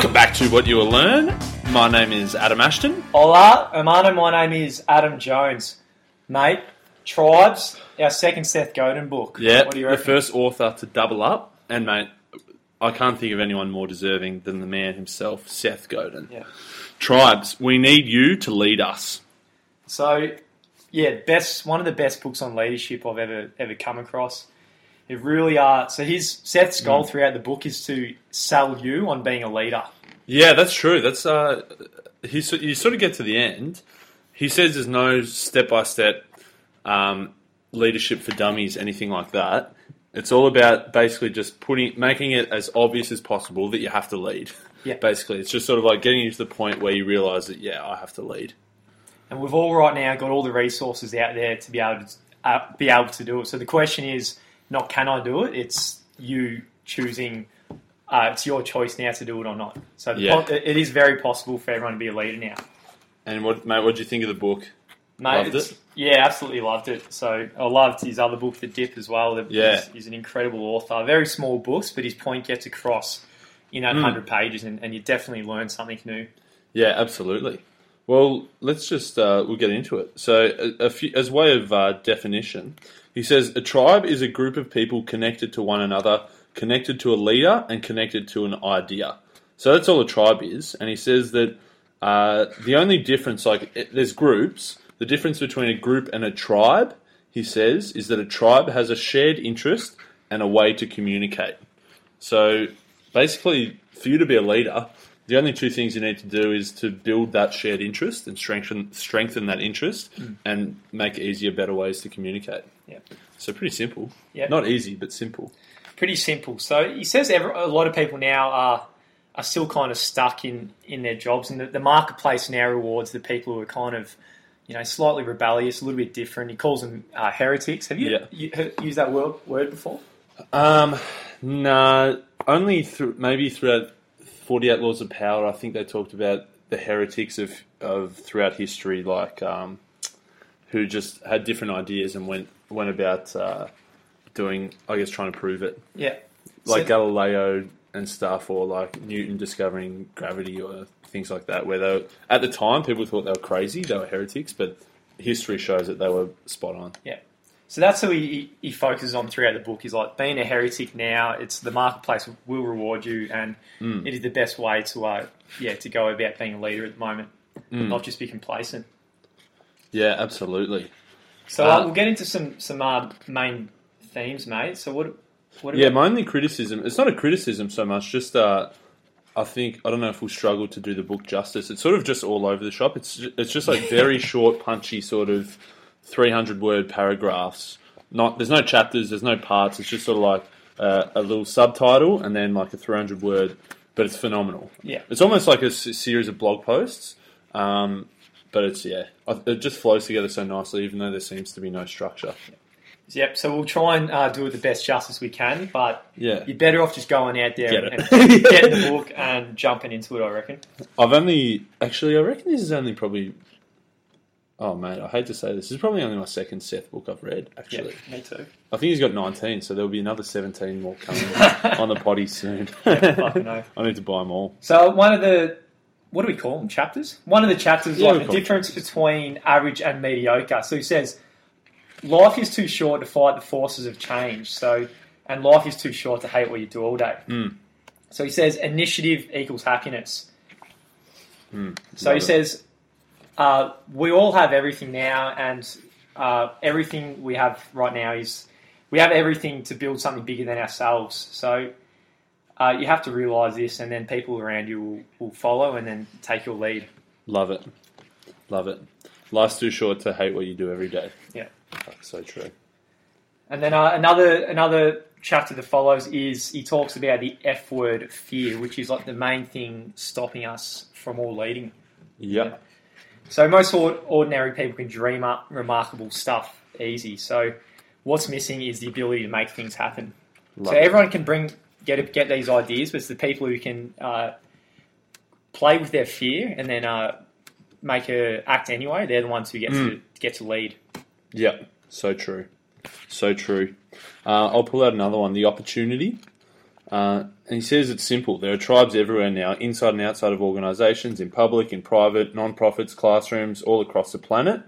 Welcome back to What You Will Learn. My name is Adam Ashton. Hola, hermano. My name is Adam Jones. Mate, Tribes, our second Seth Godin book. Yeah, What do you the reckon? first author to double up. And, mate, I can't think of anyone more deserving than the man himself, Seth Godin. Yeah. Tribes, we need you to lead us. So, yeah, best one of the best books on leadership I've ever ever come across. It really are. So his Seth's Mm. goal throughout the book is to sell you on being a leader. Yeah, that's true. That's uh, he. You sort of get to the end. He says there's no step by step leadership for dummies, anything like that. It's all about basically just putting, making it as obvious as possible that you have to lead. Yeah. Basically, it's just sort of like getting you to the point where you realise that yeah, I have to lead. And we've all right now got all the resources out there to be able to uh, be able to do it. So the question is not can I do it? It's you choosing. Uh, it's your choice now to do it or not. So Yeah. po- it is very possible for everyone to be a leader now. And what, mate? What do you think of the book? Mate, Loved it? Yeah, absolutely loved it. So I loved his other book, The Dip, as well. The- Yeah. he's, he's an incredible author. Very small books, but his point gets across in that Mm. hundred pages, and, and you definitely learn something new. Yeah, absolutely. Well, let's just uh, we'll get into it. So, a, a few, as way of uh, definition, he says a tribe is a group of people connected to one another, connected to a leader, and connected to an idea. So that's all a tribe is. And he says that uh, the only difference, like it, there's groups, the difference between a group and a tribe, he says, is that a tribe has a shared interest and a way to communicate. So basically, for you to be a leader, the only two things you need to do is to build that shared interest and strengthen strengthen that interest and make easier, better ways to communicate. Yeah. So pretty simple. Yeah. Not easy, but simple. Pretty simple. So he says every, a lot of people now are are still kind of stuck in, in their jobs, and the, the marketplace now rewards the people who are kind of you know slightly rebellious, a little bit different. He calls them uh, heretics. Have you, Yeah. you used that word, word before? Um, nah, only through maybe throughout Forty Eight Laws of Power. I think they talked about the heretics of of throughout history, like um, who just had different ideas and went went about uh, doing, I guess, trying to prove it. Yeah. like So- Galileo and stuff, or like Newton discovering gravity, or things like that. Where they, were, at the time, people thought they were crazy, they were heretics, but history shows that they were spot on. Yeah. So that's who he, he, focuses on throughout the book. He's like, being a heretic now, it's the marketplace will reward you, and Mm. it is the best way to, uh, yeah, to go about being a leader at the moment, Mm. not just be complacent. Yeah, absolutely. So uh, Uh, we'll get into some some uh, main themes, mate. So what? What? Yeah, my only criticism, it's not a criticism so much, just uh, I think, I don't know if we'll struggle to do the book justice. It's sort of just all over the shop. It's, it's just like very short, punchy, sort of 300 word paragraphs. Not There's no chapters, there's no parts. It's just sort of like uh, a little subtitle and then like a 300 word, but it's phenomenal. Yeah. It's almost like a s- series of blog posts. Um, but it's, yeah, it just flows together so nicely, even though there seems to be no structure. Yep. So we'll try and uh, do it the best justice we can, but Yeah. you're better off just going out there Get and, and getting the book and jumping into it. I reckon. I've only actually I reckon this is only probably oh mate, I hate to say this. This is probably only my second Seth book I've read, Actually, Yeah, me too. I think he's got nineteen, so there'll be another seventeen more coming on the potty soon. oath. I need to buy them all. So one of the what do we call them? Chapters. One of the chapters Yeah, like the them difference between average and mediocre. So he says life is too short to fight the forces of change. So and life is too short to hate what you do all day. Mm. So he says initiative equals happiness. Mm, So he it. says uh, we all have everything now, and uh, everything we have right now is we have everything to build something bigger than ourselves. So uh, you have to realise this, and then people around you will, will follow and then take your lead. Love it. Love it. Life's too short to hate what you do every day. Yeah. So true. And then uh, another another chapter that follows is he talks about the F word fear, which is like the main thing stopping us from all leading. Yep. So most ordinary people can dream up remarkable stuff easy. So what's missing is the ability to make things happen. Love so it. everyone can bring get get these ideas, but it's the people who can uh, play with their fear and then uh, make a act anyway. They're the ones who get Mm. to get to lead. Yep. So true. So true. Uh, I'll pull out another one. The opportunity. Uh, and he says it's simple. There are tribes everywhere now, inside and outside of organisations, in public, in private, non-profits, classrooms, all across the planet.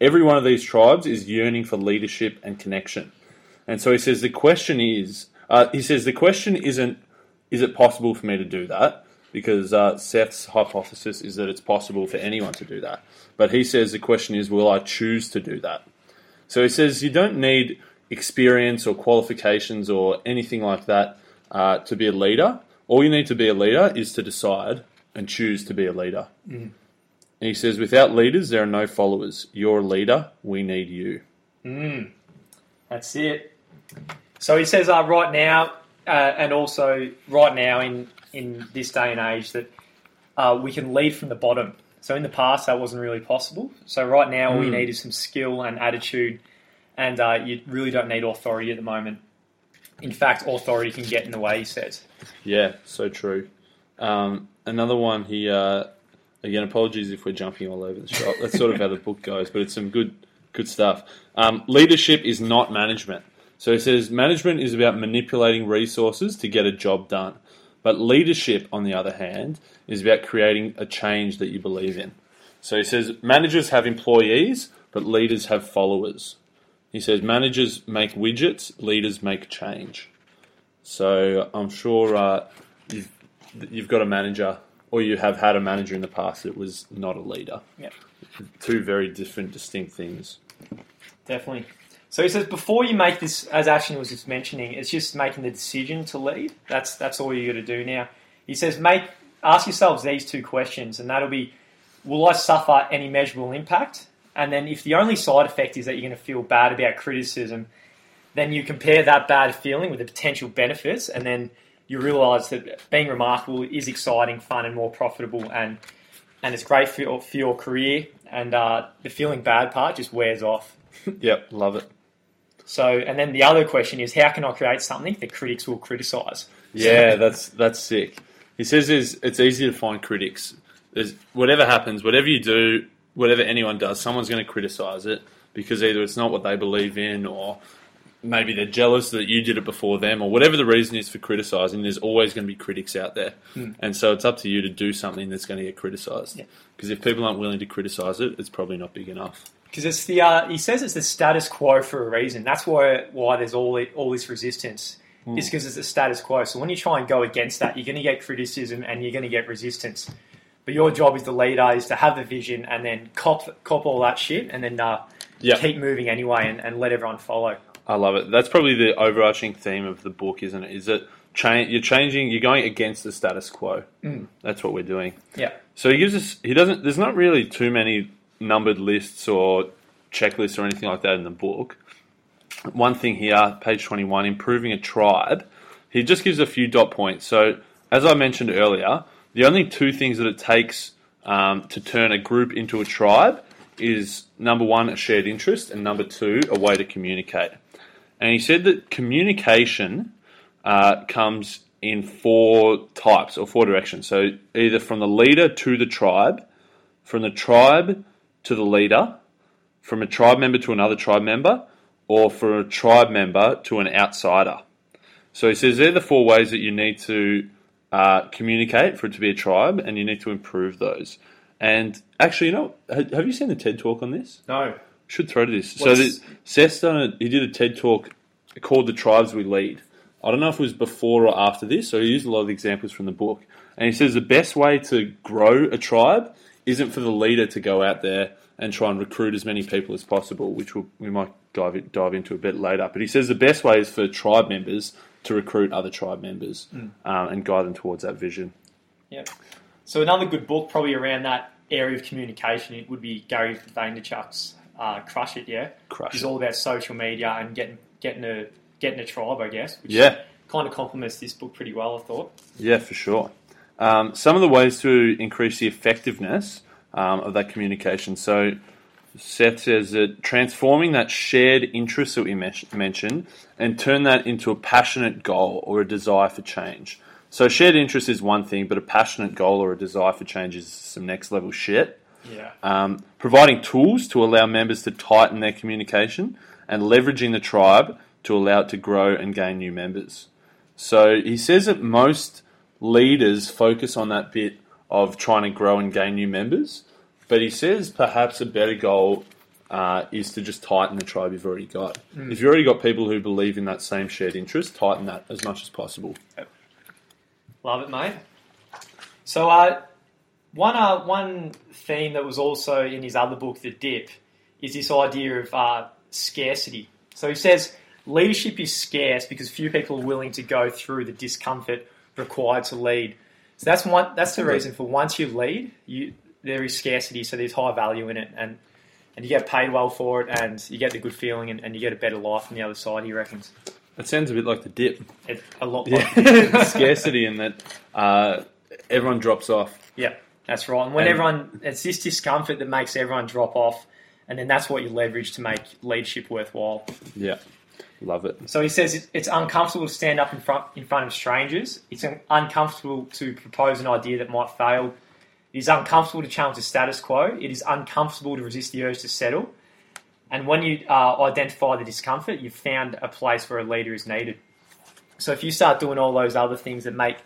Every one of these tribes is yearning for leadership and connection. And so he says the question is, uh, he says the question isn't, is it possible for me to do that? Because uh, Seth's hypothesis is that it's possible for anyone to do that. But he says the question is, will I choose to do that? So he says you don't need experience or qualifications or anything like that uh, to be a leader. All you need to be a leader is to decide and choose to be a leader. And he says, without leaders, there are no followers. You're a leader. We need you. That's it. So he says, uh, right now, uh, and also right now in in this day and age, that uh, we can lead from the bottom. So in the past, that wasn't really possible. So right now, all you Mm. need is some skill and attitude, and uh, you really don't need authority at the moment. In fact, authority can get in the way. He says. Yeah, so true. Um, another one, he, uh, again, apologies if we're jumping all over the shop. That's sort of how the book goes, but it's some good, good stuff. Um, leadership is not management. So he says management is about manipulating resources to get a job done. But leadership, on the other hand, is about creating a change that you believe in. So he says managers have employees, but leaders have followers. He says managers make widgets, leaders make change. So I'm sure uh, you've, you've got a manager, or you have had a manager in the past that was not a leader. Yep. Two very different, distinct things. Definitely. So he says before you make this, as Ashton was just mentioning, it's just making the decision to lead. That's that's all you got to do now. He says make ask yourselves these two questions, and that'll be: Will I suffer any measurable impact? And then if the only side effect is that you're going to feel bad about criticism, then you compare that bad feeling with the potential benefits, and then you realise that being remarkable is exciting, fun, and more profitable, and and it's great for your, for your career. And uh, the feeling bad part just wears off. Yep, love it. So, and then the other question is, how can I create something that critics will criticise? Yeah, that's that's sick. He says it's easy to find critics. There's whatever happens, whatever you do, whatever anyone does, someone's going to criticize it because either it's not what they believe in, or maybe they're jealous that you did it before them, or whatever the reason is for criticizing. There's always going to be critics out there, and so it's up to you to do something that's going to get criticized. Yeah. Because if people aren't willing to criticize it, it's probably not big enough. Because it's the uh, he says it's the status quo for a reason. That's why why there's all the, all this resistance. It's because it's the status quo. So when you try and go against that, you're going to get criticism and you're going to get resistance. But your job as the leader is to have the vision and then cop cop all that shit and then uh, Yeah. keep moving anyway and, and let everyone follow. I love it. That's probably the overarching theme of the book, isn't it? Is that cha- you're changing, you're going against the status quo. That's what we're doing. Yeah. So he gives us. He doesn't. There's not really too many numbered lists or checklists or anything like that in the book. One thing here, page 21, improving a tribe. He just gives a few dot points. So as I mentioned earlier, the only two things that it takes um, to turn a group into a tribe is number one, a shared interest, and number two, a way to communicate. And he said that communication uh, comes in four types or four directions. So either from the leader to the tribe, from the tribe to the leader, from a tribe member to another tribe member, or from a tribe member to an outsider. So he says they're the four ways that you need to uh, communicate for it to be a tribe, and you need to improve those. And actually, you know, have you seen the TED talk on this? No. Should throw to this. so What's- this, Seth's done a, he did a TED talk called "The Tribes We Lead." I don't know if it was before or after this, so he used a lot of examples from the book. And he says the best way to grow a tribe isn't for the leader to go out there and try and recruit as many people as possible, which we'll, we might dive dive into a bit later. But he says the best way is for tribe members to recruit other tribe members um, and guide them towards that vision. Yeah. So another good book, probably around that area of communication, it would be Gary Vaynerchuk's uh, "Crush It." Yeah, Crush It's all about social media and getting getting a getting a tribe, I guess. Which Yeah. kind of complements this book pretty well, I thought. Yeah, for sure. Um, some of the ways to increase the effectiveness um, of that communication. So, Seth says that transforming that shared interest that we mentioned and turn that into a passionate goal or a desire for change. So, shared interest is one thing, but a passionate goal or a desire for change is some next level shit. Yeah. Um, providing tools to allow members to tighten their communication and leveraging the tribe to allow it to grow and gain new members. So he says that most leaders focus on that bit of trying to grow and gain new members, but he says perhaps a better goal uh, is to just tighten the tribe you've already got. If you've already got people who believe in that same shared interest, tighten that as much as possible. Love it, mate. So, uh, one uh, one theme that was also in his other book, The Dip, is this idea of uh, scarcity. So he says leadership is scarce because few people are willing to go through the discomfort required to lead. So that's one. That's the reason for once you lead, you there is scarcity, so there's high value in it, and and you get paid well for it, and you get the good feeling, and, and you get a better life on the other side. He reckons It sounds a bit like the dip. it, a lot. Yeah. Scarcity in that uh, everyone drops off. Yeah, that's right. And when And- everyone, it's this discomfort that makes everyone drop off, and then that's what you leverage to make leadership worthwhile. Yeah, love it. So he says it's uncomfortable to stand up in front in front of strangers. It's uncomfortable to propose an idea that might fail. It is uncomfortable to challenge the status quo. It is uncomfortable to resist the urge to settle. And when you uh, identify the discomfort, you've found a place where a leader is needed. So if you start doing all those other things that make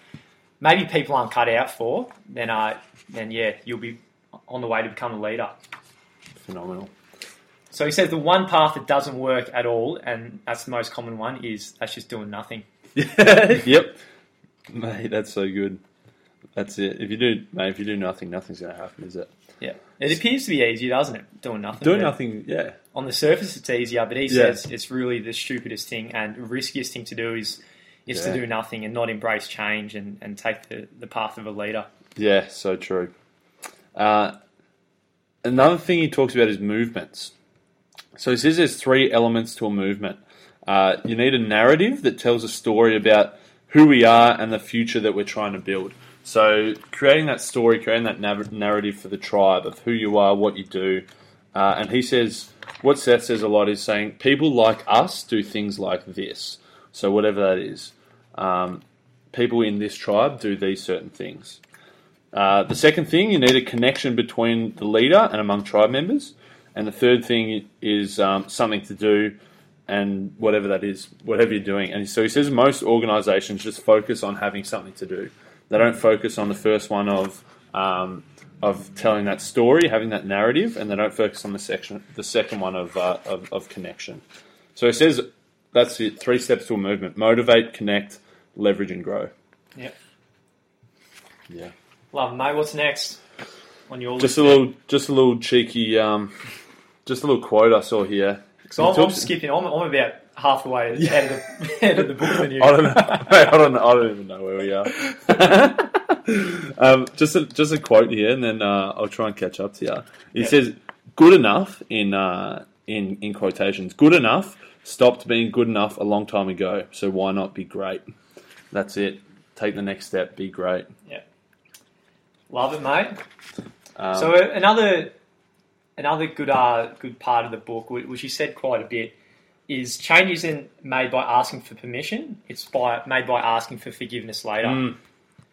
maybe people aren't cut out for, then uh, then yeah, you'll be on the way to become a leader. Phenomenal. So he says the one path that doesn't work at all, and that's the most common one, is that's just doing nothing. yep, mate, that's so good. That's it. If you do, mate, if you do nothing, nothing's going to happen, is it? Yeah, it appears to be easier, doesn't it? Doing nothing. Doing nothing, yeah. On the surface, it's easier, but he Yeah. says it's really the stupidest thing and riskiest thing to do is is Yeah. to do nothing and not embrace change and, and take the, the path of a leader. Yeah, so true. Uh, another thing he talks about is movements. So he says there's three elements to a movement. Uh, you need a narrative that tells a story about who we are and the future that we're trying to build. So creating that story, creating that nav- narrative for the tribe of who you are, what you do. Uh, and he says, what Seth says a lot is saying, people like us do things like this. So whatever that is. Um, people in this tribe do these certain things. Uh, the second thing, you need a connection between the leader and among tribe members. And the third thing is um, something to do and whatever that is, whatever you're doing. And so he says most organizations just focus on having something to do. They don't focus on the first one of um, of telling that story, having that narrative, and they don't focus on the section, the second one of, uh, of, of connection. So he says that's it. Three steps to a movement: motivate, connect, leverage, and grow. Yep. Yeah. Love, mate. What's next on your Just a little, just a little cheeky, um, just a little quote I saw here. So I'm, I'm skipping. I'm, I'm about half the way out of the, out of the book than you. I don't know. I don't. I don't even know where we are. um, just a just a quote here, and then uh, I'll try and catch up to you. He Yeah. says, "Good enough" in uh, in in quotations. Good enough stopped being good enough a long time ago. So why not be great? That's it. Take the next step. Be great. Yeah, love it, mate. Um, So uh, another another good uh, good part of the book, which you said quite a bit, is change isn't made by asking for permission. It's by made by asking for forgiveness later. Mm.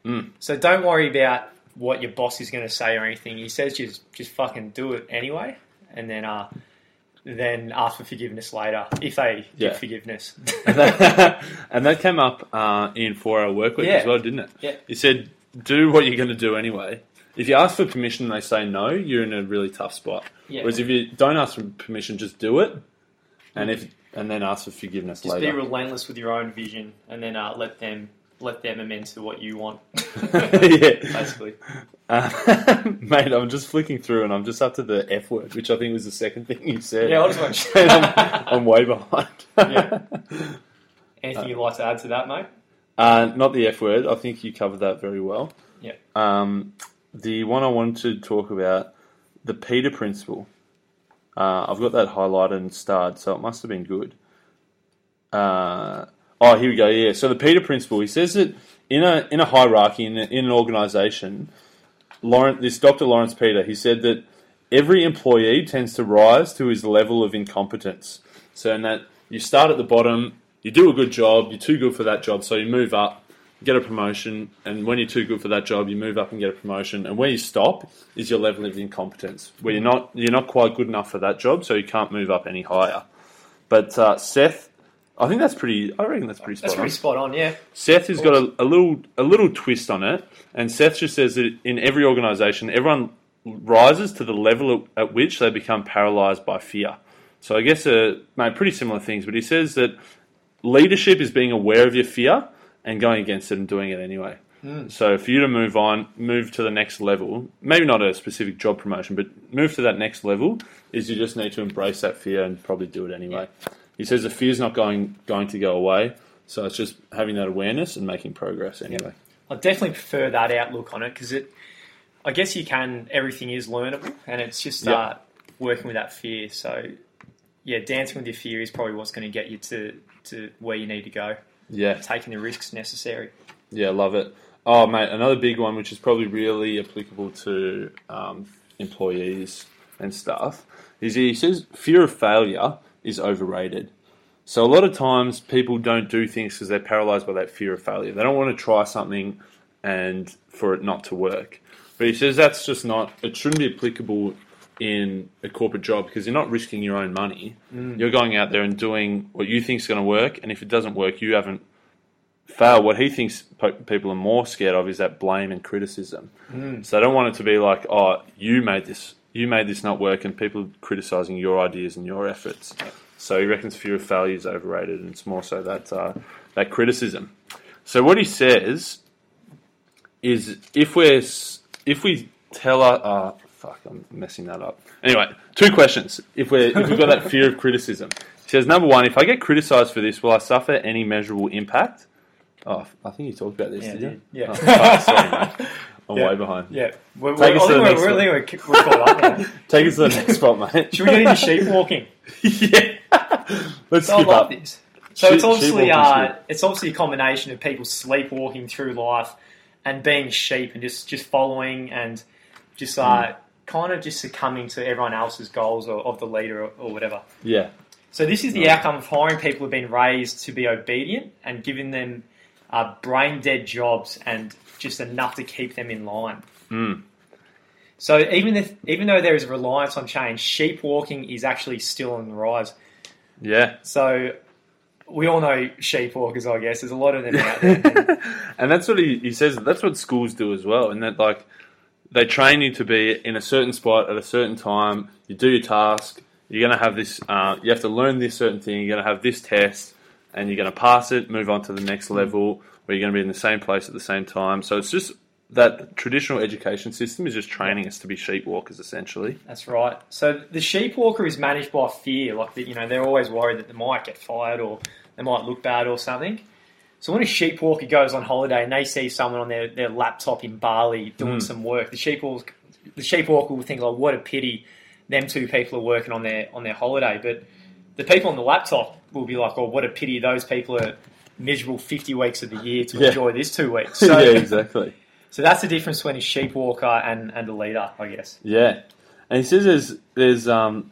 Mm. So don't worry about what your boss is going to say or anything. He says just just fucking do it anyway, and then uh, then ask for forgiveness later if they Yeah. give forgiveness. and, that, and that came up uh, in four hour work week Yeah. as well, didn't it? Yeah. He said, do what you're going to do anyway. If you ask for permission and they say no, you're in a really tough spot. Yeah. Whereas if you don't ask for permission, just do it, and if and then ask for forgiveness Just be relentless with your own vision, and then uh, let them let them amend to what you want. yeah. Basically, Uh, mate, I'm just flicking through and I'm just up to the F word, which I think was the second thing you said. yeah. I just want. And I'm, I'm way behind. Yeah. Anything you'd like to add to that, mate? Uh, not the F word. I think you covered that very well. Yeah. Um, the one I wanted to talk about, the Peter Principle. Uh, I've got that highlighted and starred, so it must have been good. Uh, oh, here we go. Yeah. So the Peter Principle. He says that in a in a hierarchy in, a, in an organisation, Lawrence, this Dr. Lawrence Peter, he said that every employee tends to rise to his level of incompetence. So in that you start at the bottom, you do a good job, you're too good for that job, so you move up, get a promotion, and when you're too good for that job, you move up and get a promotion. And where you stop is your level of incompetence, where you're not you're not quite good enough for that job, so you can't move up any higher. But uh, Seth I think that's pretty. I reckon that's pretty spot That's on. pretty spot on. Yeah. Seth has got a, a little a little twist on it, and Seth just says that in every organisation, everyone rises to the level at, at which they become paralysed by fear. So I guess uh, mate, pretty similar things, but he says that leadership is being aware of your fear and going against it and doing it anyway. So for you to move on, move to the next level, maybe not a specific job promotion, but move to that next level, is you just need to embrace that fear and probably do it anyway. He says the fear's not going going to go away, so it's just having that awareness and making progress anyway. I definitely prefer that outlook on it because it. I guess you can. Everything is learnable, and it's just Yep. uh, working with that fear. So, yeah, dancing with your fear is probably what's going to get you to to where you need to go. Yeah, Taking the risks necessary. yeah, love it. Oh, mate, another big one, which is probably really applicable to um, employees and stuff, is he says fear of failure is overrated. So a lot of times people don't do things because they're paralyzed by that fear of failure. They don't want to try something and for it not to work. But he says that's just not. It shouldn't be applicable in a corporate job because you're not risking your own money. You're going out there and doing what you think is going to work, and if it doesn't work, you haven't failed. What he thinks po- people are more scared of is that blame and criticism. So they don't want it to be like, "Oh, you made this, you made this not work," and people criticizing your ideas and your efforts. So he reckons fear of failure is overrated, and it's more so that uh, that criticism. So what he says is, if we're if we tell our uh, fuck, I'm messing that up. Anyway, two questions. If we are if we've got that fear of criticism, she says number one, if I get criticised for this, will I suffer any measurable impact? Oh, I think you talked about this, Yeah, did I you? Yeah. Oh, fuck, sorry, mate. I'm Yeah. way behind. Yeah, we're, Take we're, us to the next we're, one. we're, we're, we're caught up now. Take us to the next spot, mate. Should we get into sheep walking? yeah. Let's So I skip love up. this. So Sheep- it's obviously uh, it's obviously a combination of people sleepwalking through life and being sheep and just just following and just uh, Hmm. Kind of just succumbing to everyone else's goals or of the leader or, or whatever. Yeah. So this is the Right. outcome of hiring people who've been raised to be obedient and giving them uh, brain dead jobs and just enough to keep them in line. Mm. So even if even though there is a reliance on change, sheep walking is actually still on the rise. Yeah. So we all know sheep walkers, I guess. There's a lot of them out there. and that's what he, he says. That's what schools do as well. And that like they train you to be in a certain spot at a certain time. You do your task. You're going to have this. Uh, you have to learn this certain thing. You're going to have this test, and you're going to pass it. Move on to the next level where you're going to be in the same place at the same time. So it's just that traditional education system is just training us to be sheep walkers essentially. That's right. So the sheep walker is managed by fear. Like that, you know, they're always worried that they might get fired or they might look bad or something. So when a sheep walker goes on holiday and they see someone on their, their laptop in Bali doing Mm. some work, the sheep walker, the sheep walker will think, "Oh, what a pity! Them two people are working on their on their holiday." But the people on the laptop will be like, "Oh, what a pity! Those people are miserable fifty weeks of the year to Yeah. enjoy this two weeks." So, yeah, exactly. so that's the difference between a sheep walker and, and a leader, I guess. Yeah, and he says there's there's um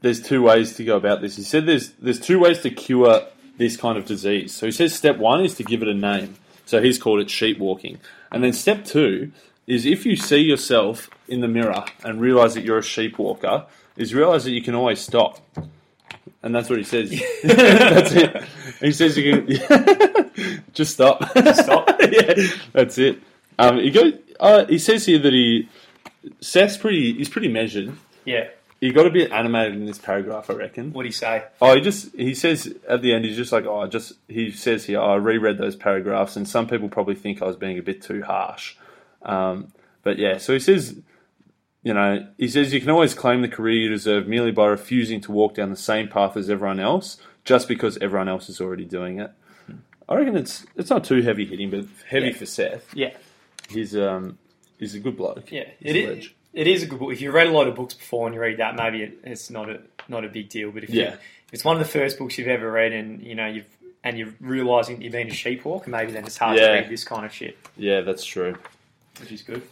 there's two ways to go about this. He said there's there's two ways to cure this kind of disease. So he says step one is to give it a name. So he's called it sheep walking, and then step two is if you see yourself in the mirror and realize that you're a sheep walker, is realize that you can always stop. And that's what he says. that's it. He says you can just stop. stop. yeah, that's it. Um, he goes. Uh, he says here that he Seth's pretty. He's pretty measured. Yeah. He got a bit animated in this paragraph, I reckon. What do you say? Oh, he just he says at the end he's just like oh, I just he says here oh, I reread those paragraphs and some people probably think I was being a bit too harsh, um, but yeah. So he says, you know, he says you can always claim the career you deserve merely by refusing to walk down the same path as everyone else, just because everyone else is already doing it. I reckon it's it's not too heavy hitting, but heavy Yeah. for Seth. Yeah. He's um he's a good bloke. Yeah, He's it a is. It is a good book. If you've read a lot of books before and you read that, maybe it, it's not a not a big deal. But if, you, Yeah. if it's one of the first books you've ever read, and you know you've and you're realizing you've been a sheepwalker, maybe then it's hard Yeah. to read this kind of shit, Yeah, that's true. which is good.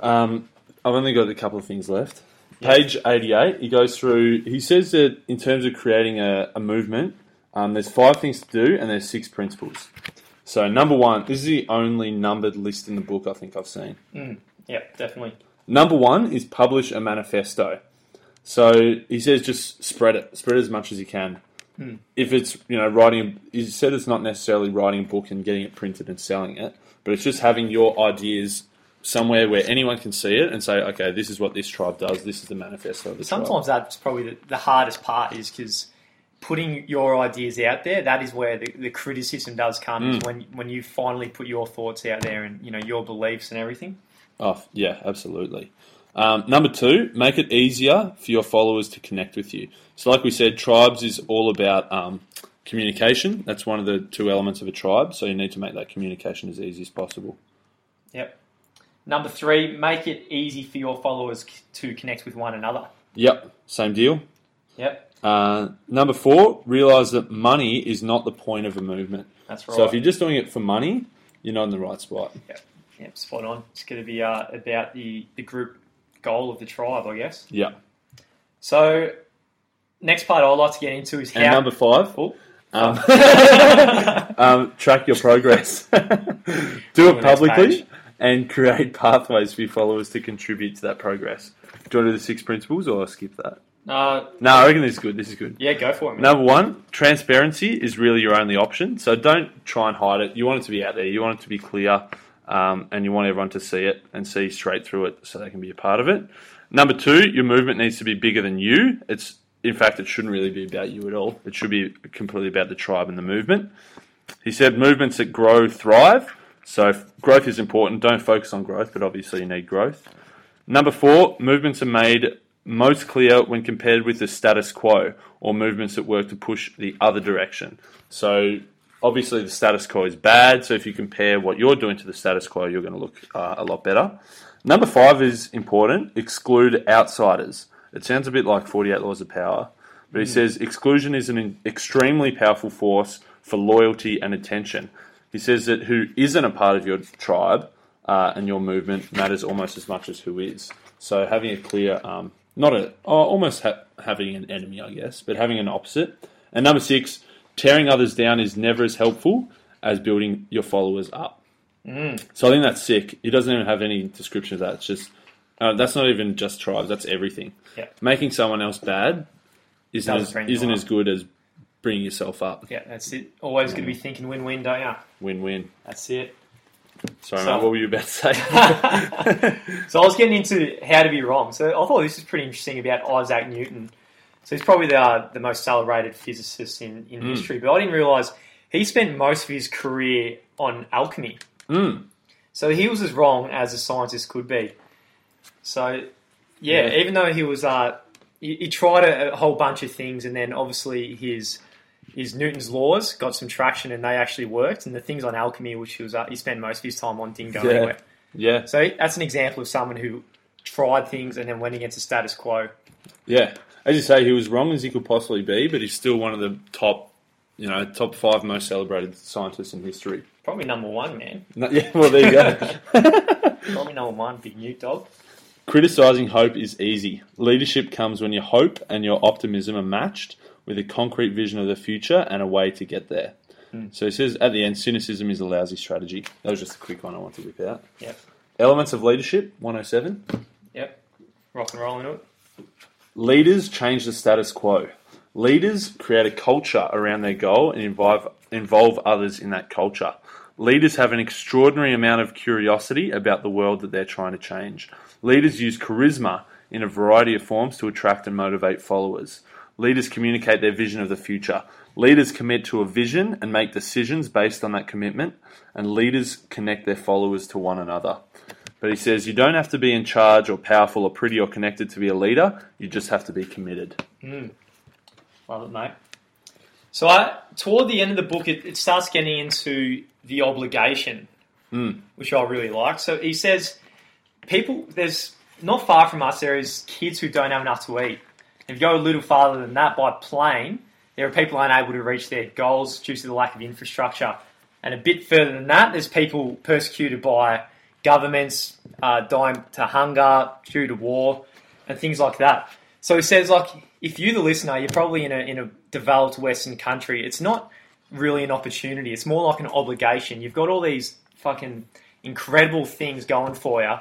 Um, I've only got a couple of things left. Yeah. Page 88, he goes through, he says that in terms of creating a, a movement, um, there's five things to do and there's six principles. So, number one, this is the only numbered list in the book I think I've seen. Yeah, definitely. Number one is publish a manifesto. So, he says just spread it, spread it as much as you can. if it's you know writing, he said it's not necessarily writing a book and getting it printed and selling it, but it's just having your ideas somewhere where anyone can see it and say, okay, this is what this tribe does. This is the manifesto of the tribe. Sometimes that's probably the, the hardest part is because putting your ideas out there, that is where the, the criticism does come, Mm. is when, when you finally put your thoughts out there and, you know, your beliefs and everything. Oh, yeah, absolutely. Um, number two, make it easier for your followers to connect with you. So, like we said, tribes is all about um, communication. That's one of the two elements of a tribe. So, you need to make that communication as easy as possible. Yep. Number three, make it easy for your followers to connect with one another. Yep, same deal. Yep, Uh, number four, realize that money is not the point of a movement. that's right. So, if you're just doing it for money, you're not in the right spot. Yep, spot on. It's going to be uh, about the, the group goal of the tribe, I guess. Yeah. So, next part I'd like to get into is And how. number five, Oh. um, um, track your progress. Do it publicly and create pathways for your followers to contribute to that progress. Do you want to do the six principles or skip that? Uh, No, I reckon this is good. This is good. yeah, go for it, man. Number one, transparency is really your only option. So don't try and hide it. You want it to be out there. You want it to be clear, um, and you want everyone to see it and see straight through it, so they can be a part of it. Number two, your movement needs to be bigger than you. It's in fact, it shouldn't really be about you at all. It should be completely about the tribe and the movement. He said movements that grow thrive. So growth is important. Don't focus on growth, but obviously you need growth. Number four, movements are made most clear when compared with the status quo or movements that work to push the other direction. So obviously the status quo is bad. So if you compare what you're doing to the status quo, you're going to look uh, a lot better. Number five is important. Exclude outsiders. It sounds a bit like 48 Laws of Power, but he says exclusion is an extremely powerful force for loyalty and attention. He says that who isn't a part of your tribe uh, and your movement matters almost as much as who is. So having a clear, um, not a, oh, almost ha- having an enemy, I guess, but having an opposite. And number six, tearing others down is never as helpful as building your followers up. So I think that's sick. He doesn't even have any description of that. It's just uh, that's not even just tribes. That's everything. Yeah. Making someone else bad isn't as, isn't as good as bringing yourself up. Yeah, that's it. Always going to be thinking win-win, don't you? Win win. That's it. Sorry, So- mate. What were you about to say? So I was getting into how to be wrong. So I thought this was pretty interesting about Isaac Newton. So he's probably the, uh, the most celebrated physicist in, in Mm. history, but I didn't realise he spent most of his career on alchemy. mm. So he was as wrong as a scientist could be. So, yeah, Yeah. even though he was, uh, he, he tried a, a whole bunch of things, and then obviously his his Newton's laws got some traction, and they actually worked. And the things on alchemy, which he was uh, he spent most of his time on, didn't go Yeah. anywhere. Yeah, So that's an example of someone who tried things and then went against the status quo. yeah. As you say, he was wrong as he could possibly be, but he's still one of the top, you know, top five most celebrated scientists in history. Probably number one, man. No, yeah, well, there you go. Probably number one, big Newt dog. Criticizing hope is easy. Leadership comes when your hope and your optimism are matched with a concrete vision of the future and a way to get there. Hmm. So he says at the end, cynicism is a lousy strategy. That was just a quick one I want to whip out. Yep. Elements of leadership, 107. Yep. Rock and roll into it. Leaders change the status quo. Leaders create a culture around their goal and involve, involve others in that culture. Leaders have an extraordinary amount of curiosity about the world that they're trying to change. Leaders use charisma in a variety of forms to attract and motivate followers. Leaders communicate their vision of the future. Leaders commit to a vision and make decisions based on that commitment, and leaders connect their followers to one another. But he says you don't have to be in charge or powerful or pretty or connected to be a leader. You just have to be committed. Love it, mate. So I, toward the end of the book, it, it starts getting into the obligation, Mm. which I really like. So he says, people, there's not far from us, there is kids who don't have enough to eat. If you go a little farther than that by plane, there are people unable to reach their goals due to the lack of infrastructure. And a bit further than that, there's people persecuted by governments, uh, dying to hunger due to war, and things like that. So he says, like, if you, the listener, you're probably in a in a developed Western country, it's not really an opportunity. It's more like an obligation. You've got all these fucking incredible things going for you.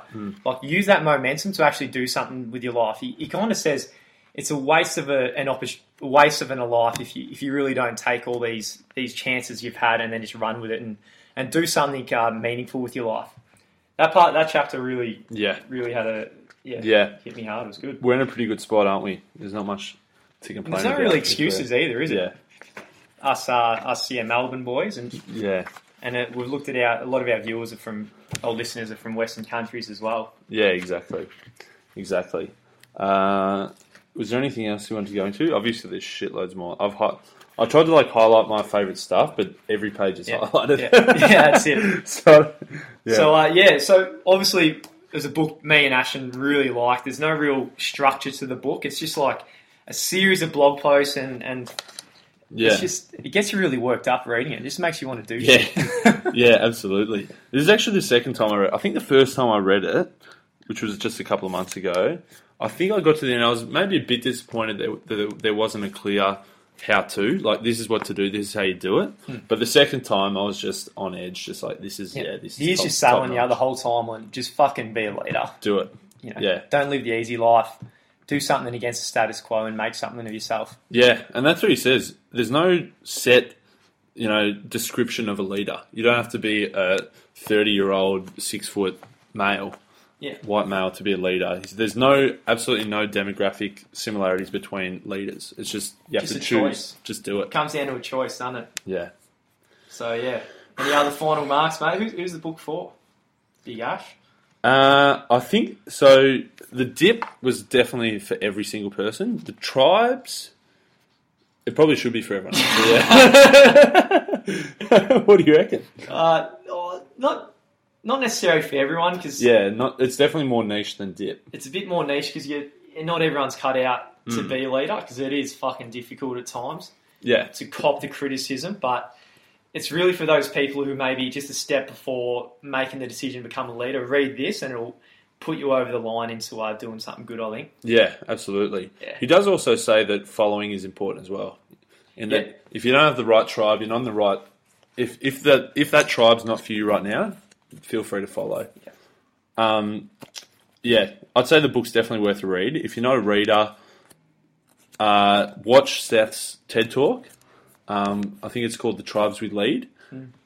Like, use that momentum to actually do something with your life. He, he kind of says it's a waste of a, an oppor- waste of an a life if you if you really don't take all these these chances you've had and then just run with it and and do something uh, meaningful with your life. That part, that chapter really Yeah. really had a yeah, Yeah. hit me hard. It was good. We're in a pretty good spot, aren't we? There's not much to complain There's about. not really excuses either, is Yeah. it? Us, uh, us, yeah, Melbourne boys, and Yeah. and it, we've looked at our a lot of our viewers are from our listeners are from Western countries as well. Yeah, exactly. Exactly. Uh, was there anything else you wanted to go into? Obviously, there's shitloads more. I've hi- I tried to like highlight my favourite stuff, but every page is Yeah. highlighted. Yeah. Yeah, that's it. so, yeah. So uh, yeah, so obviously was a book me and Ashton really like. There's no real structure to the book. It's just like a series of blog posts and and yeah. it's just it gets you really worked up reading it. It just makes you want to do Yeah. shit. yeah, absolutely. This is actually the second time I read. I think the first time I read it, which was just a couple of months ago, I think I got to the end. I was maybe a bit disappointed that there wasn't a clear how to. Like, this is what to do. This is how you do it. Hmm. But the second time, I was just on edge. Just like this is yeah. this is He's top- just selling you the whole time on just fucking be a leader. do it. You know, Yeah. don't live the easy life. Do something against the status quo and make something of yourself. Yeah, and that's what he says. There's no set, you know, description of a leader. You don't have to be a 30 year old, six foot male, Yeah. white male to be a leader. There's no, absolutely no demographic similarities between leaders. It's just you have Just to choose. choice. Just do it. Comes down to a choice, doesn't it? Yeah. So yeah. Any other final marks, mate? Who's, who's the book for? Big Ash. Uh, I think so. The dip was definitely for every single person. The tribes, it probably should be for everyone. Yeah. what do you reckon? Uh, oh, not not necessarily for everyone because Yeah, not. It's definitely more niche than dip. it's a bit more niche because you not everyone's cut out to Mm. be a leader because it is fucking difficult at times Yeah, to cop the criticism, but. It's really for those people who maybe just a step before making the decision to become a leader. Read this, and it'll put you over the line into uh, doing something good. I think. yeah, absolutely. Yeah. He does also say that following is important as well. In that Yeah. if you don't have the right tribe, you're not in the right. If if that if that tribe's not for you right now, feel free to follow. Yeah. Um, yeah, I'd say the book's definitely worth a read. If you're not a reader, uh, watch Seth's TED Talk. Um, I think it's called The Tribes We Lead.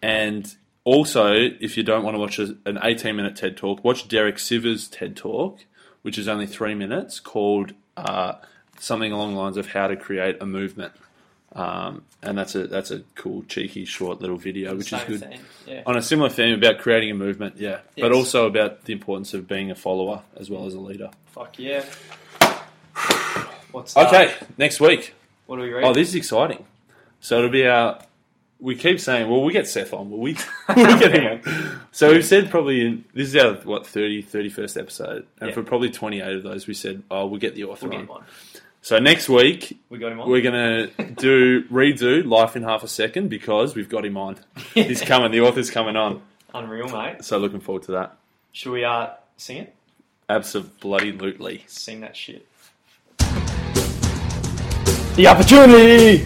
And also, if you don't want to watch a, an 18 minute TED Talk, watch Derek Sivers' TED Talk, which is only three minutes, called uh, something along the lines of How to Create a Movement. Um, and that's a that's a cool, cheeky, short little video, which is good. Yeah. on a similar theme about creating a movement, yeah, but also about the importance of being a follower as well as a leader. Fuck yeah. What's that? Okay, next week. What do we read? Oh, this is exciting. So it'll be our. We keep saying, well, we get Seth on, but we we get him on. So we've said probably in, this is our what 30, 31st episode, and Yeah. for probably twenty eight of those, we said, oh, we'll get the author we'll get on. on. So next week We got him on. we're gonna do redo life in half a second because we've got him on. He's coming. The author's coming on. Unreal, mate. So looking forward to that. Should we uh sing it? Absolutely. Sing that shit. The opportunity.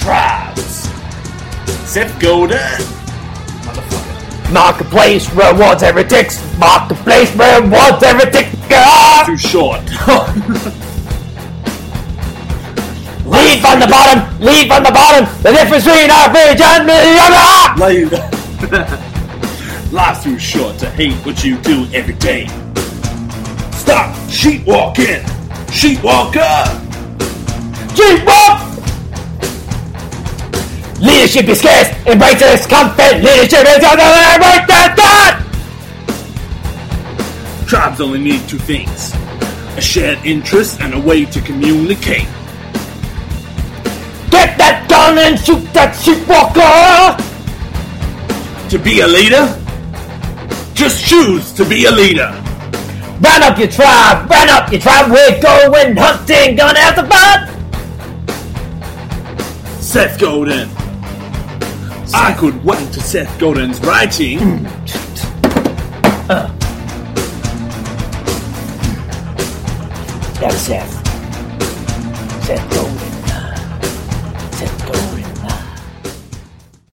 Crabs. Seth Godin. Motherfucker. Marketplace rewards every tick. Marketplace rewards every tick. Too short. Lead from the bottom. Lead from the bottom. The difference between our average and mediocre. Life's too short to hate what you do every day. Stop sheep walking. Sheep walker. Keep up. Leadership is scarce. Embrace the discomfort. Leadership is embrace that that. Tribes only need two things a shared interest and a way to communicate. And shoot that sheep walker. To be a leader, just choose to be a leader. Run up your tribe. Run up your tribe. We're going hunting. Gonna have to fight. Seth Godin. I could wait to Seth Godin's writing. That's Seth.